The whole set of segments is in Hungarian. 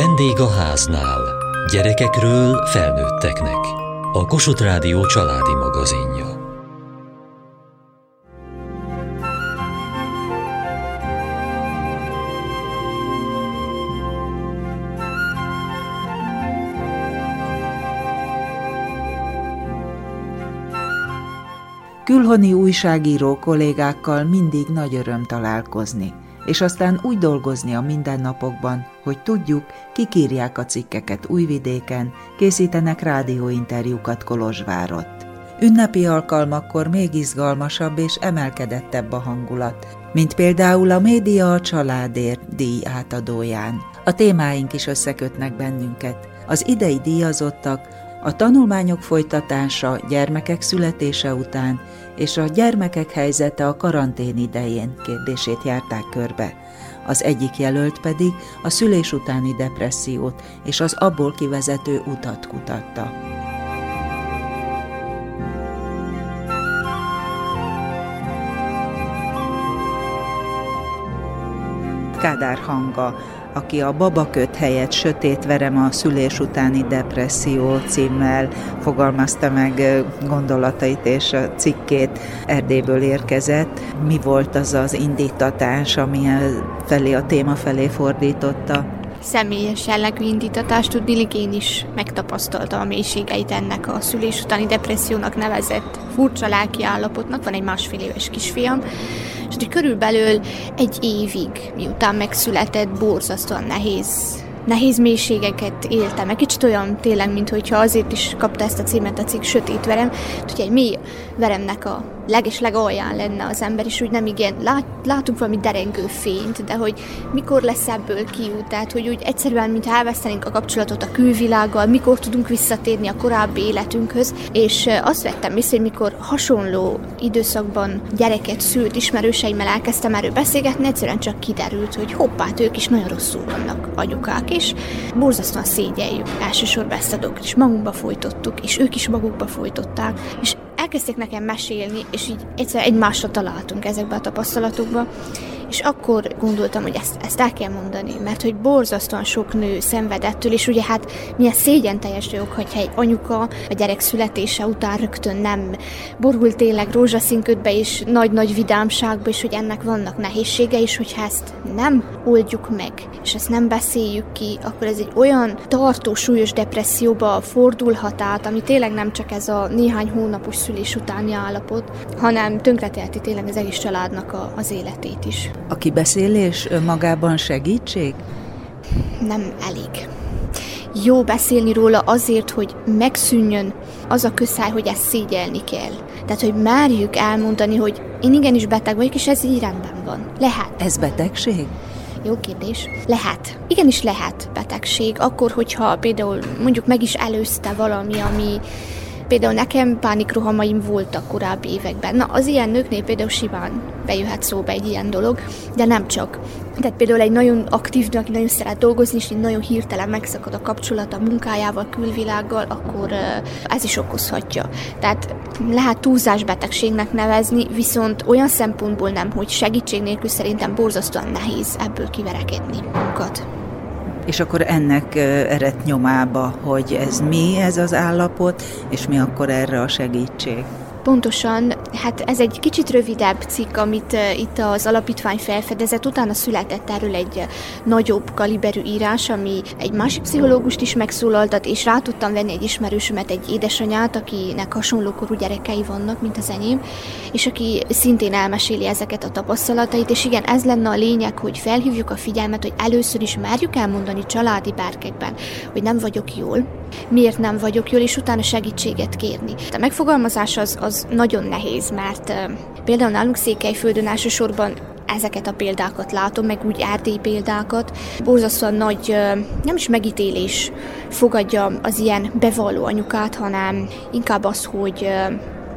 Vendég a háznál. Gyerekekről felnőtteknek. A Kossuth Rádió családi magazinja. Külhoni újságíró kollégákkal mindig nagy öröm találkozni és aztán úgy dolgozni a mindennapokban, hogy tudjuk, kik írják a cikkeket Újvidéken, készítenek rádióinterjúkat Kolozsvárot. Ünnepi alkalmakkor még izgalmasabb és emelkedettebb a hangulat, mint például a Média a Családért díj átadóján. A témáink is összekötnek bennünket. Az idei díjazottak a tanulmányok folytatása gyermekek születése után és a gyermekek helyzete a karantén idején kérdését járták körbe. Az egyik jelölt pedig a szülés utáni depressziót és az abból kivezető utat kutatta. Kádár hanga aki a Babaköt helyett Sötét verem a szülés utáni depresszió címmel fogalmazta meg gondolatait és a cikkét Erdélyből érkezett. Mi volt az az indítatás, ami felé a téma felé fordította? személyes jellegű indítatást tudnilik én is megtapasztaltam a mélységeit ennek a szülés utáni depressziónak nevezett furcsa lelki állapotnak. Van egy másfél éves kisfiam, és hogy körülbelül egy évig, miután megszületett, borzasztóan nehéz nehéz mélységeket éltem, meg kicsit olyan tényleg, mint hogyha azért is kapta ezt a címet a cikk Sötét verem, hogy egy mély veremnek a leges legalján lenne az ember, és úgy nem igen, lát, látunk valami derengő fényt, de hogy mikor lesz ebből kiút, tehát hogy úgy egyszerűen, mint elvesztenénk a kapcsolatot a külvilággal, mikor tudunk visszatérni a korábbi életünkhöz, és azt vettem észre, hogy mikor hasonló időszakban gyereket szült ismerőseimmel elkezdtem erről beszélgetni, egyszerűen csak kiderült, hogy hoppát, ők is nagyon rosszul vannak anyukák, és borzasztóan szégyeljük elsősorban ezt a dolgot, és magunkba folytottuk, és ők is magukba folytották, és elkezdték nekem mesélni, és így egyszer egymásra találtunk ezekbe a tapasztalatokba, és akkor gondoltam, hogy ezt, ezt el kell mondani, mert hogy borzasztóan sok nő szenvedettől, és ugye hát milyen szégyen teljes dolog, hogyha egy anyuka a gyerek születése után rögtön nem borul tényleg rózsaszínködbe és nagy-nagy vidámságba, és hogy ennek vannak nehézsége, és hogyha ezt nem oldjuk meg, és ezt nem beszéljük ki, akkor ez egy olyan tartó, súlyos depresszióba fordulhat át, ami tényleg nem csak ez a néhány hónapos szülés utáni állapot, hanem tönkreteheti tényleg az egész családnak a, az életét is. A kibeszélés magában segítség? Nem elég. Jó beszélni róla azért, hogy megszűnjön az a közszáj, hogy ezt szégyelni kell. Tehát, hogy merjük elmondani, hogy én igenis beteg vagyok, és ez így rendben van. Lehet. Ez betegség? Jó kérdés. Lehet. Igenis lehet betegség, akkor, hogyha például mondjuk meg is előzte valami, ami Például nekem pánikrohamaim voltak korábbi években. Na, az ilyen nőknél például simán bejöhet szóba egy ilyen dolog, de nem csak. Tehát például egy nagyon aktív nő, aki nagyon szeret dolgozni, és nagyon hirtelen megszakad a kapcsolat a munkájával, külvilággal, akkor ez is okozhatja. Tehát lehet túlzás betegségnek nevezni, viszont olyan szempontból nem, hogy segítség nélkül szerintem borzasztóan nehéz ebből kiverekedni munkat és akkor ennek eredt nyomába, hogy ez mi ez az állapot, és mi akkor erre a segítség. Pontosan, hát ez egy kicsit rövidebb cikk, amit uh, itt az alapítvány felfedezett, utána született erről egy uh, nagyobb kaliberű írás, ami egy másik pszichológust is megszólaltat, és rá tudtam venni egy ismerősömet, egy édesanyát, akinek hasonló korú gyerekei vannak, mint az enyém, és aki szintén elmeséli ezeket a tapasztalatait, és igen, ez lenne a lényeg, hogy felhívjuk a figyelmet, hogy először is merjük elmondani családi bárkekben, hogy nem vagyok jól, miért nem vagyok jól, és utána segítséget kérni. A megfogalmazás az, az nagyon nehéz, mert például nálunk Székelyföldön elsősorban ezeket a példákat látom, meg úgy erdély példákat. Borzasztóan nagy, nem is megítélés fogadja az ilyen bevalló anyukát, hanem inkább az, hogy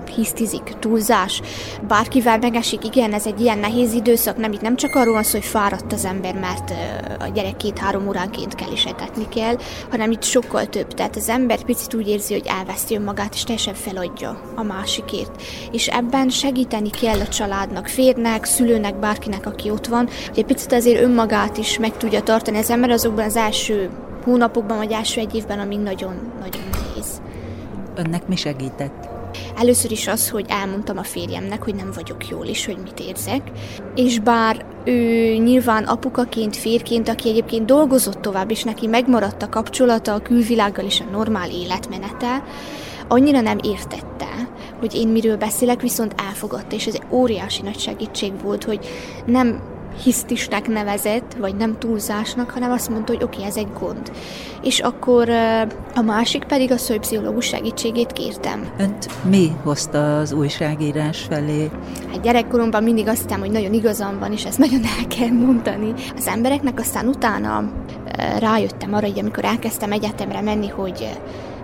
hisztizik, túlzás, bárkivel megesik, igen, ez egy ilyen nehéz időszak, nem itt nem csak arról van szó, hogy fáradt az ember, mert a gyerek két-három óránként kell is etetni kell, hanem itt sokkal több. Tehát az ember picit úgy érzi, hogy elveszti önmagát, és teljesen feladja a másikért. És ebben segíteni kell a családnak, férnek, szülőnek, bárkinek, aki ott van, hogy egy picit azért önmagát is meg tudja tartani az ember azokban az első hónapokban, vagy első egy évben, amíg nagyon-nagyon nehéz. Önnek mi segített? Először is az, hogy elmondtam a férjemnek, hogy nem vagyok jól is, hogy mit érzek, és bár ő nyilván apukaként, férként, aki egyébként dolgozott tovább, és neki megmaradt a kapcsolata a külvilággal és a normál életmenete, annyira nem értette, hogy én miről beszélek, viszont elfogadta, és ez egy óriási nagy segítség volt, hogy nem hisztisnek nevezett, vagy nem túlzásnak, hanem azt mondta, hogy oké, okay, ez egy gond. És akkor a másik pedig a hogy pszichológus segítségét kértem. Önt mi hozta az újságírás felé? Hát gyerekkoromban mindig azt hittem, hogy nagyon igazam van, és ezt nagyon el kell mondani. Az embereknek aztán utána rájöttem arra, hogy amikor elkezdtem egyetemre menni, hogy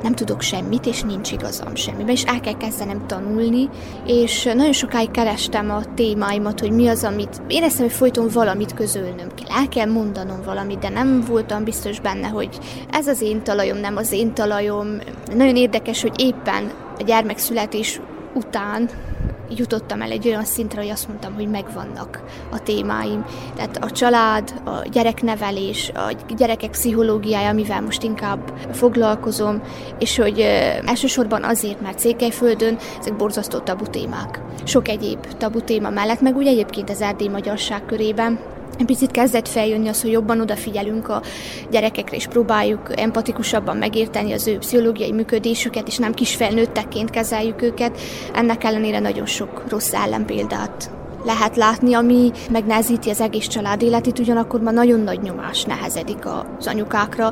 nem tudok semmit, és nincs igazam semmiben, és el kell kezdenem tanulni, és nagyon sokáig kerestem a témáimat, hogy mi az, amit éreztem, hogy folyton valamit közölnöm kell, el kell mondanom valamit, de nem voltam biztos benne, hogy ez az én talajom, nem az én talajom. Nagyon érdekes, hogy éppen a gyermekszületés után jutottam el egy olyan szintre, hogy azt mondtam, hogy megvannak a témáim. Tehát a család, a gyereknevelés, a gyerekek pszichológiája, amivel most inkább foglalkozom, és hogy elsősorban azért, mert Székelyföldön ezek borzasztó tabu témák. Sok egyéb tabu téma mellett, meg úgy egyébként az erdély magyarság körében, picit kezdett feljönni az, hogy jobban odafigyelünk a gyerekekre, és próbáljuk empatikusabban megérteni az ő pszichológiai működésüket, és nem kis felnőttekként kezeljük őket. Ennek ellenére nagyon sok rossz ellenpéldát lehet látni, ami megnehezíti az egész család életét, ugyanakkor már nagyon nagy nyomás nehezedik az anyukákra,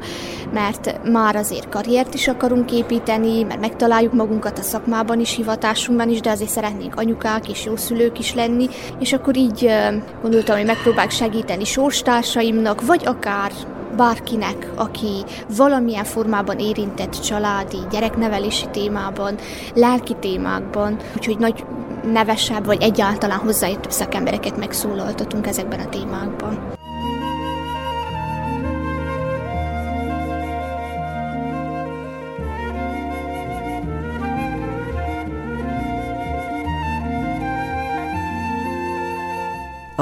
mert már azért karriert is akarunk építeni, mert megtaláljuk magunkat a szakmában is, hivatásunkban is, de azért szeretnénk anyukák és jó szülők is lenni, és akkor így gondoltam, hogy megpróbálok segíteni sorstársaimnak, vagy akár bárkinek, aki valamilyen formában érintett családi, gyereknevelési témában, lelki témákban, úgyhogy nagy nevesebb, vagy egyáltalán hozzájutott szakembereket megszólaltatunk ezekben a témákban.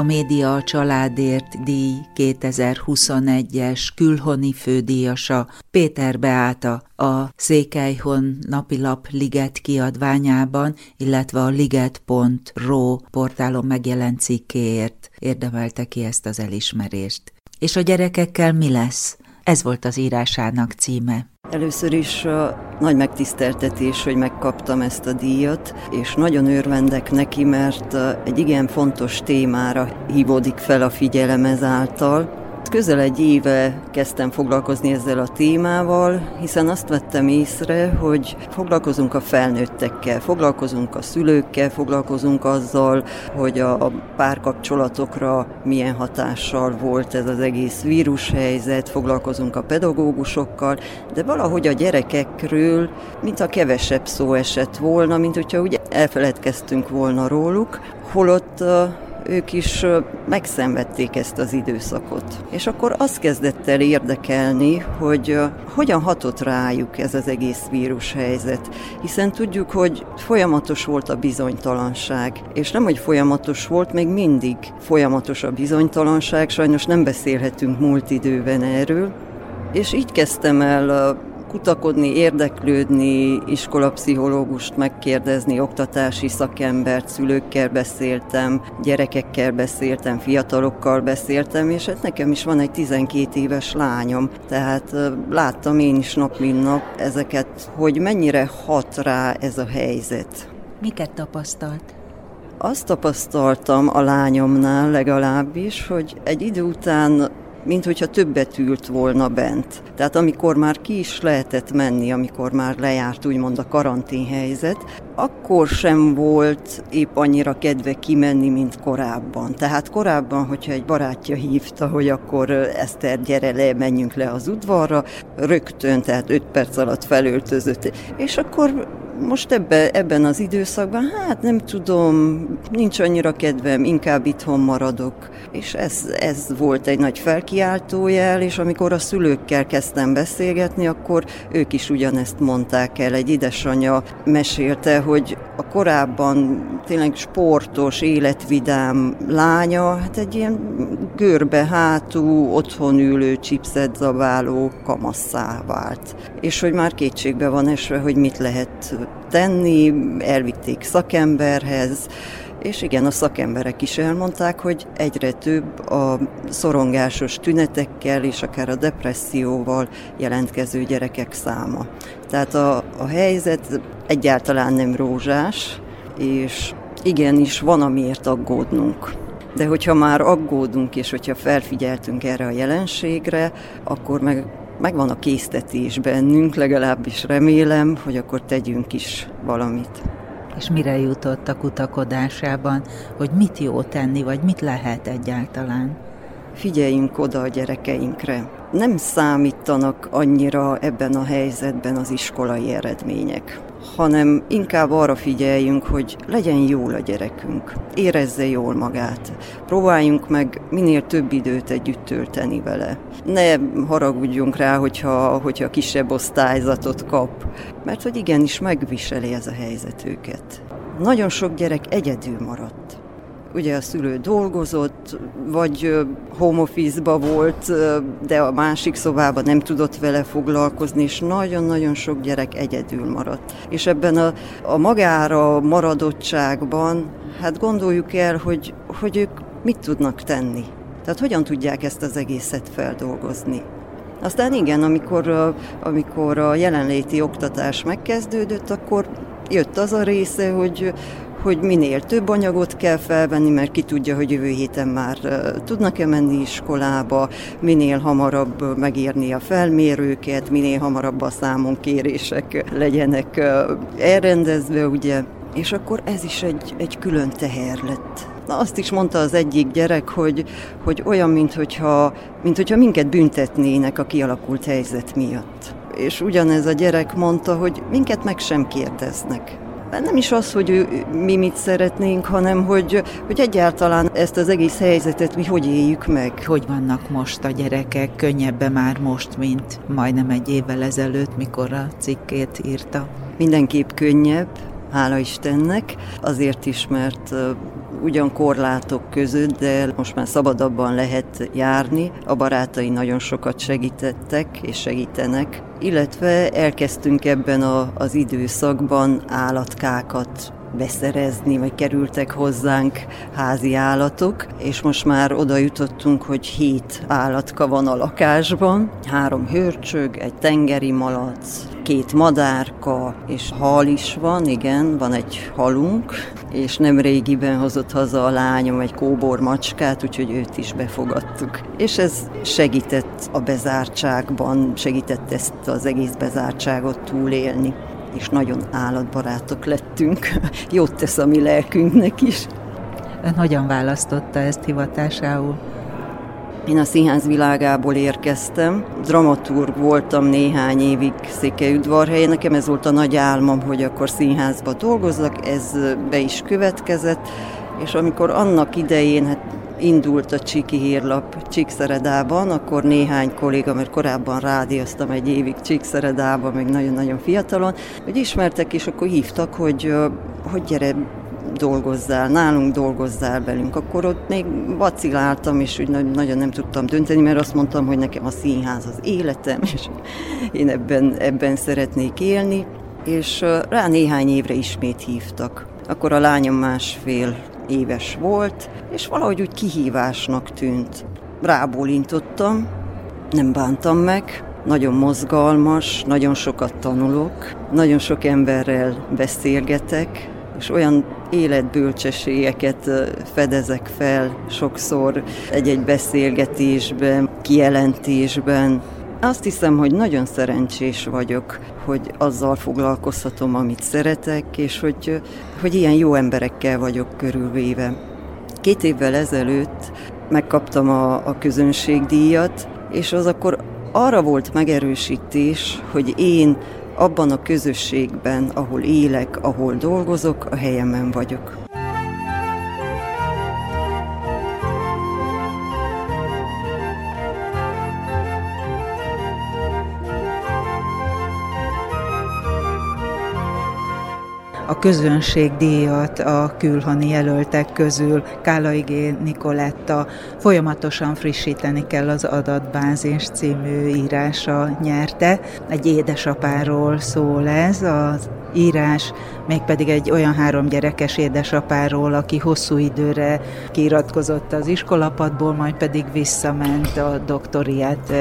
Média Családért díj 2021-es külhoni fődíjasa Péter Beáta a Székelyhon napilap Liget kiadványában, illetve a liget.ro portálon megjelent cikkéért érdemelte ki ezt az elismerést. És a gyerekekkel mi lesz? Ez volt az írásának címe. Először is nagy megtiszteltetés, hogy megkaptam ezt a díjat, és nagyon örvendek neki, mert egy igen fontos témára hívódik fel a figyelem ezáltal. Közel egy éve kezdtem foglalkozni ezzel a témával, hiszen azt vettem észre, hogy foglalkozunk a felnőttekkel, foglalkozunk a szülőkkel, foglalkozunk azzal, hogy a párkapcsolatokra milyen hatással volt ez az egész vírushelyzet, foglalkozunk a pedagógusokkal, de valahogy a gyerekekről, mint a kevesebb szó esett volna, mint hogyha ugye elfeledkeztünk volna róluk, holott ők is megszenvedték ezt az időszakot. És akkor azt kezdett el érdekelni, hogy hogyan hatott rájuk ez az egész vírushelyzet. Hiszen tudjuk, hogy folyamatos volt a bizonytalanság, és nem, hogy folyamatos volt, még mindig folyamatos a bizonytalanság, sajnos nem beszélhetünk múlt időben erről, és így kezdtem el kutakodni, érdeklődni, iskolapszichológust megkérdezni, oktatási szakembert, szülőkkel beszéltem, gyerekekkel beszéltem, fiatalokkal beszéltem, és hát nekem is van egy 12 éves lányom, tehát láttam én is nap mint nap ezeket, hogy mennyire hat rá ez a helyzet. Miket tapasztalt? Azt tapasztaltam a lányomnál legalábbis, hogy egy idő után mint hogyha többet ült volna bent. Tehát amikor már ki is lehetett menni, amikor már lejárt úgymond a karanténhelyzet, akkor sem volt épp annyira kedve kimenni, mint korábban. Tehát korábban, hogyha egy barátja hívta, hogy akkor Eszter, gyere le, menjünk le az udvarra, rögtön, tehát öt perc alatt felöltözött, és akkor most ebbe, ebben az időszakban, hát nem tudom, nincs annyira kedvem, inkább itthon maradok. És ez, ez volt egy nagy felkiáltójel, és amikor a szülőkkel kezdtem beszélgetni, akkor ők is ugyanezt mondták el. Egy édesanyja mesélte, hogy a korábban tényleg sportos, életvidám lánya, hát egy ilyen görbe hátú, otthon ülő, chipset zabáló kamasszá vált. És hogy már kétségbe van esve, hogy mit lehet tenni, elvitték szakemberhez, és igen, a szakemberek is elmondták, hogy egyre több a szorongásos tünetekkel és akár a depresszióval jelentkező gyerekek száma. Tehát a, a helyzet egyáltalán nem rózsás, és igenis van amiért aggódnunk. De hogyha már aggódunk, és hogyha felfigyeltünk erre a jelenségre, akkor meg megvan a késztetés bennünk, legalábbis remélem, hogy akkor tegyünk is valamit. És mire jutott a kutakodásában, hogy mit jó tenni, vagy mit lehet egyáltalán? Figyeljünk oda a gyerekeinkre. Nem számítanak annyira ebben a helyzetben az iskolai eredmények hanem inkább arra figyeljünk, hogy legyen jól a gyerekünk, érezze jól magát. Próbáljunk meg minél több időt együtt tölteni vele. Ne haragudjunk rá, hogyha, hogyha kisebb osztályzatot kap, mert hogy igenis megviseli ez a helyzet őket. Nagyon sok gyerek egyedül maradt ugye a szülő dolgozott, vagy home office-ba volt, de a másik szobában nem tudott vele foglalkozni, és nagyon-nagyon sok gyerek egyedül maradt. És ebben a, a magára maradottságban, hát gondoljuk el, hogy, hogy ők mit tudnak tenni. Tehát hogyan tudják ezt az egészet feldolgozni. Aztán igen, amikor, amikor a jelenléti oktatás megkezdődött, akkor jött az a része, hogy hogy minél több anyagot kell felvenni, mert ki tudja, hogy jövő héten már tudnak-e menni iskolába, minél hamarabb megírni a felmérőket, minél hamarabb a számonkérések legyenek elrendezve, ugye, és akkor ez is egy, egy külön teher lett. Na, azt is mondta az egyik gyerek, hogy, hogy olyan, mintha, mintha minket büntetnének a kialakult helyzet miatt. És ugyanez a gyerek mondta, hogy minket meg sem kérdeznek. Nem is az, hogy mi mit szeretnénk, hanem hogy, hogy egyáltalán ezt az egész helyzetet mi hogy éljük meg. Hogy vannak most a gyerekek, könnyebben már most, mint majdnem egy évvel ezelőtt, mikor a cikkét írta? Mindenképp könnyebb, hála Istennek, azért is, mert ugyan korlátok között, de most már szabadabban lehet járni. A barátai nagyon sokat segítettek és segítenek, illetve elkezdtünk ebben a, az időszakban állatkákat beszerezni, vagy kerültek hozzánk házi állatok, és most már oda jutottunk, hogy hét állatka van a lakásban, három hörcsög, egy tengeri malac, két madárka, és hal is van, igen, van egy halunk, és nem régiben hozott haza a lányom egy kóbor macskát, úgyhogy őt is befogadtuk. És ez segített a bezártságban, segített ezt az egész bezártságot túlélni és nagyon állatbarátok lettünk. Jót tesz a mi lelkünknek is. Ön hogyan választotta ezt hivatásául? Én a színház világából érkeztem. Dramaturg voltam néhány évig Székelyudvarhelyen. Nekem ez volt a nagy álmom, hogy akkor színházba dolgozzak. Ez be is következett. És amikor annak idején, hát indult a Csiki hírlap Csíkszeredában, akkor néhány kolléga, mert korábban rádióztam egy évig Csíkszeredában, még nagyon-nagyon fiatalon, hogy ismertek, és akkor hívtak, hogy, hogy gyere, dolgozzál, nálunk dolgozzál velünk. Akkor ott még vaciláltam, és úgy nagyon nem tudtam dönteni, mert azt mondtam, hogy nekem a színház az életem, és én ebben, ebben szeretnék élni. És rá néhány évre ismét hívtak. Akkor a lányom másfél éves volt, és valahogy úgy kihívásnak tűnt. Rábólintottam, nem bántam meg, nagyon mozgalmas, nagyon sokat tanulok, nagyon sok emberrel beszélgetek, és olyan életbölcsességeket fedezek fel sokszor egy-egy beszélgetésben, kijelentésben. Azt hiszem, hogy nagyon szerencsés vagyok, hogy azzal foglalkozhatom, amit szeretek, és hogy, hogy ilyen jó emberekkel vagyok körülvéve. Két évvel ezelőtt megkaptam a, a közönségdíjat, és az akkor arra volt megerősítés, hogy én abban a közösségben, ahol élek, ahol dolgozok, a helyemen vagyok. A közönségdíjat a külhani jelöltek közül Kálai G. Nikoletta folyamatosan frissíteni kell az adatbázis című írása nyerte. Egy édesapáról szól ez, az írás, mégpedig egy olyan három gyerekes édesapáról, aki hosszú időre kiiratkozott az iskolapadból, majd pedig visszament a doktoriát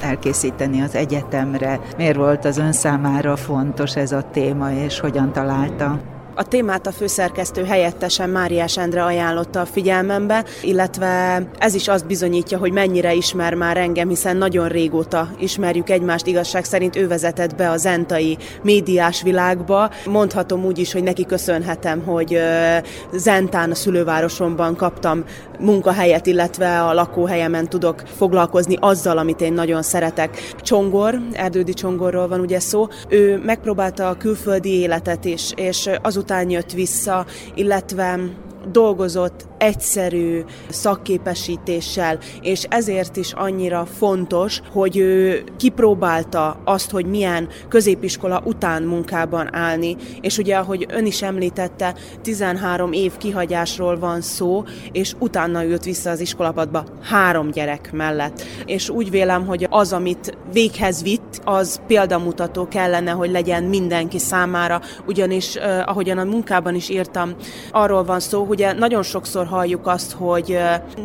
elkészíteni az egyetemre. Miért volt az ön számára fontos ez a téma, és hogyan találta? A témát a főszerkesztő helyettesen Máriás Endre ajánlotta a figyelmembe, illetve ez is azt bizonyítja, hogy mennyire ismer már engem, hiszen nagyon régóta ismerjük egymást, igazság szerint ő vezetett be a zentai médiás világba. Mondhatom úgy is, hogy neki köszönhetem, hogy Zentán a szülővárosomban kaptam munkahelyet, illetve a lakóhelyemen tudok foglalkozni azzal, amit én nagyon szeretek. Csongor, Erdődi Csongorról van ugye szó, ő megpróbálta a külföldi életet is, és azután után jött vissza, illetve dolgozott egyszerű szakképesítéssel, és ezért is annyira fontos, hogy ő kipróbálta azt, hogy milyen középiskola után munkában állni, és ugye, ahogy ön is említette, 13 év kihagyásról van szó, és utána jött vissza az iskolapadba három gyerek mellett. És úgy vélem, hogy az, amit véghez vitt, az példamutató kellene, hogy legyen mindenki számára, ugyanis, eh, ahogyan a munkában is írtam, arról van szó, hogy nagyon sokszor halljuk azt, hogy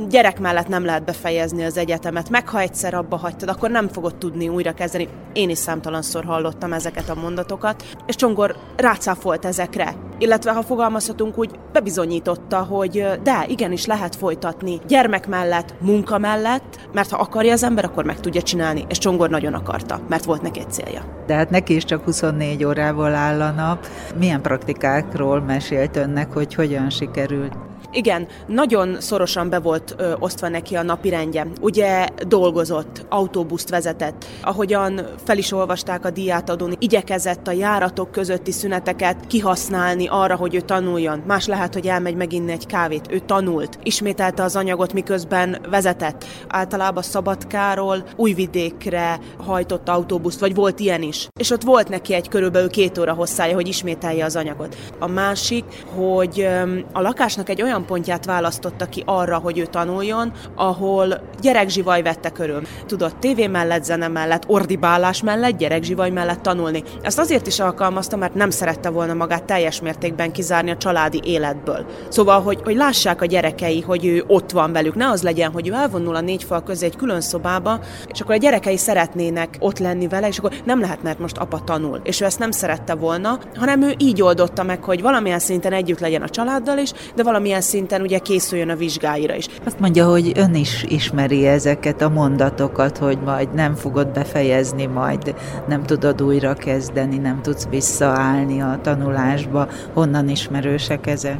gyerek mellett nem lehet befejezni az egyetemet, meg ha egyszer abba hagytad, akkor nem fogod tudni újra kezdeni. Én is számtalanszor hallottam ezeket a mondatokat, és Csongor rácáfolt ezekre. Illetve, ha fogalmazhatunk úgy, bebizonyította, hogy de, igenis lehet folytatni gyermek mellett, munka mellett, mert ha akarja az ember, akkor meg tudja csinálni, és Csongor nagyon akarta, mert volt neki egy célja. De hát neki is csak 24 órával áll a nap. Milyen praktikákról mesélt önnek, hogy hogyan sikerült? Igen, nagyon szorosan be volt ö, osztva neki a napi rendje. Ugye dolgozott, autóbuszt vezetett, ahogyan fel is olvasták a diátadón, igyekezett a járatok közötti szüneteket kihasználni arra, hogy ő tanuljon. Más lehet, hogy elmegy meginni egy kávét. Ő tanult, ismételte az anyagot, miközben vezetett. Általában Szabadkáról újvidékre hajtott autóbuszt, vagy volt ilyen is. És ott volt neki egy körülbelül két óra hosszája, hogy ismételje az anyagot. A másik, hogy a lakásnak egy olyan olyan pontját választotta ki arra, hogy ő tanuljon, ahol gyerekzsivaj vette körül. Tudott tévé mellett, zene mellett, ordibálás mellett, gyerekzsivaj mellett tanulni. Ezt azért is alkalmazta, mert nem szerette volna magát teljes mértékben kizárni a családi életből. Szóval, hogy, hogy lássák a gyerekei, hogy ő ott van velük. Ne az legyen, hogy ő elvonul a négy fal közé egy külön szobába, és akkor a gyerekei szeretnének ott lenni vele, és akkor nem lehet, mert most apa tanul. És ő ezt nem szerette volna, hanem ő így oldotta meg, hogy valamilyen szinten együtt legyen a családdal is, de valamilyen szinten ugye készüljön a vizsgáira is. Azt mondja, hogy ön is ismeri ezeket a mondatokat, hogy majd nem fogod befejezni, majd nem tudod újra kezdeni, nem tudsz visszaállni a tanulásba. Honnan ismerősek ezek?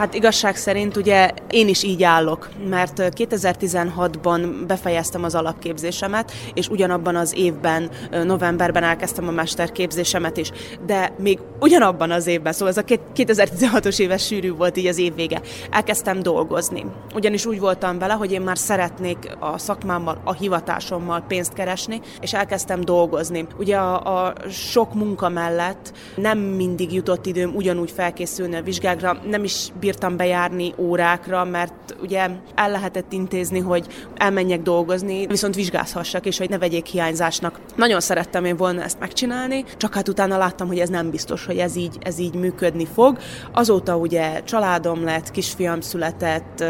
Hát igazság szerint ugye én is így állok, mert 2016-ban befejeztem az alapképzésemet, és ugyanabban az évben, novemberben elkezdtem a mesterképzésemet is. De még ugyanabban az évben, szóval ez a 2016-os éves sűrű volt így az év vége, elkezdtem dolgozni. Ugyanis úgy voltam vele, hogy én már szeretnék a szakmámmal, a hivatásommal pénzt keresni, és elkezdtem dolgozni. Ugye a, a sok munka mellett nem mindig jutott időm ugyanúgy felkészülni a vizsgákra, nem is bírtam bejárni órákra, mert ugye el lehetett intézni, hogy elmenjek dolgozni, viszont vizsgázhassak, és hogy ne vegyék hiányzásnak. Nagyon szerettem én volna ezt megcsinálni, csak hát utána láttam, hogy ez nem biztos, hogy ez így, ez így működni fog. Azóta ugye családom lett, kisfiam született,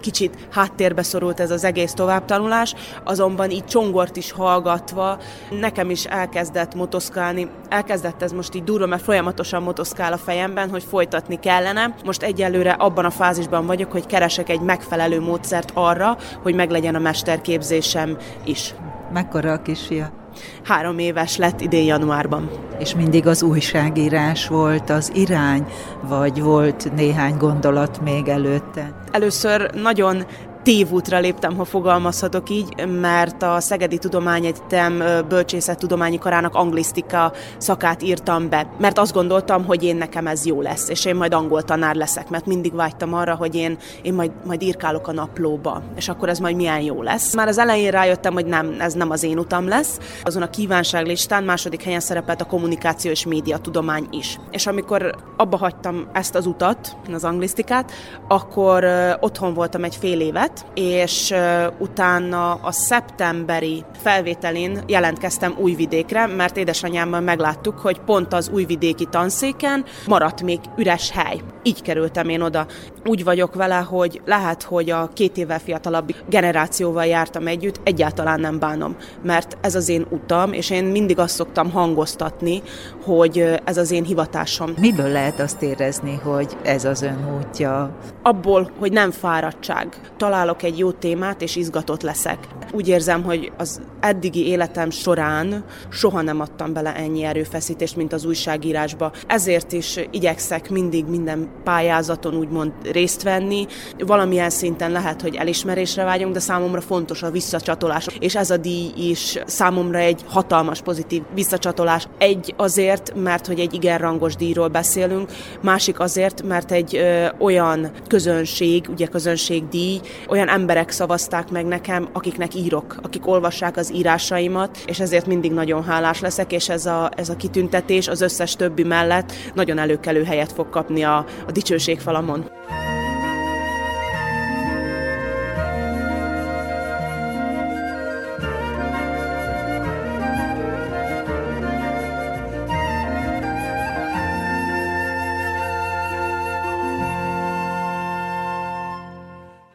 kicsit háttérbe szorult ez az egész továbbtanulás, azonban így csongort is hallgatva nekem is elkezdett motoszkálni. Elkezdett ez most így durva, mert folyamatosan motoszkál a fejemben, hogy folytatni kellene. Most egyelőre egyelőre abban a fázisban vagyok, hogy keresek egy megfelelő módszert arra, hogy meglegyen a mesterképzésem is. Mekkora a kisfia? Három éves lett idén januárban. És mindig az újságírás volt az irány, vagy volt néhány gondolat még előtte? Először nagyon tévútra léptem, ha fogalmazhatok így, mert a Szegedi Tudományegyetem bölcsészettudományi karának anglisztika szakát írtam be, mert azt gondoltam, hogy én nekem ez jó lesz, és én majd angol tanár leszek, mert mindig vágytam arra, hogy én, én majd, majd írkálok a naplóba, és akkor ez majd milyen jó lesz. Már az elején rájöttem, hogy nem, ez nem az én utam lesz. Azon a kívánságlistán második helyen szerepelt a kommunikáció és média tudomány is. És amikor abba hagytam ezt az utat, az anglisztikát, akkor otthon voltam egy fél évet, lett, és utána a szeptemberi felvételén jelentkeztem Újvidékre, mert édesanyámmal megláttuk, hogy pont az újvidéki tanszéken maradt még üres hely. Így kerültem én oda. Úgy vagyok vele, hogy lehet, hogy a két évvel fiatalabb generációval jártam együtt, egyáltalán nem bánom, mert ez az én utam, és én mindig azt szoktam hangoztatni, hogy ez az én hivatásom. Miből lehet azt érezni, hogy ez az ön útja? Abból, hogy nem fáradtság. Találok egy jó témát, és izgatott leszek. Úgy érzem, hogy az eddigi életem során soha nem adtam bele ennyi erőfeszítést, mint az újságírásba. Ezért is igyekszek mindig minden pályázaton úgymond részt venni. Valamilyen szinten lehet, hogy elismerésre vágyunk, de számomra fontos a visszacsatolás. És ez a díj is számomra egy hatalmas pozitív visszacsatolás. Egy azért, mert hogy egy igen rangos díjról beszélünk, másik azért, mert egy ö, olyan közönség, ugye közönségdíj, olyan emberek szavazták meg nekem, akiknek írok, akik olvassák az írásaimat, és ezért mindig nagyon hálás leszek, és ez a, ez a kitüntetés az összes többi mellett nagyon előkelő helyet fog kapni a, a dicsőségfalamon.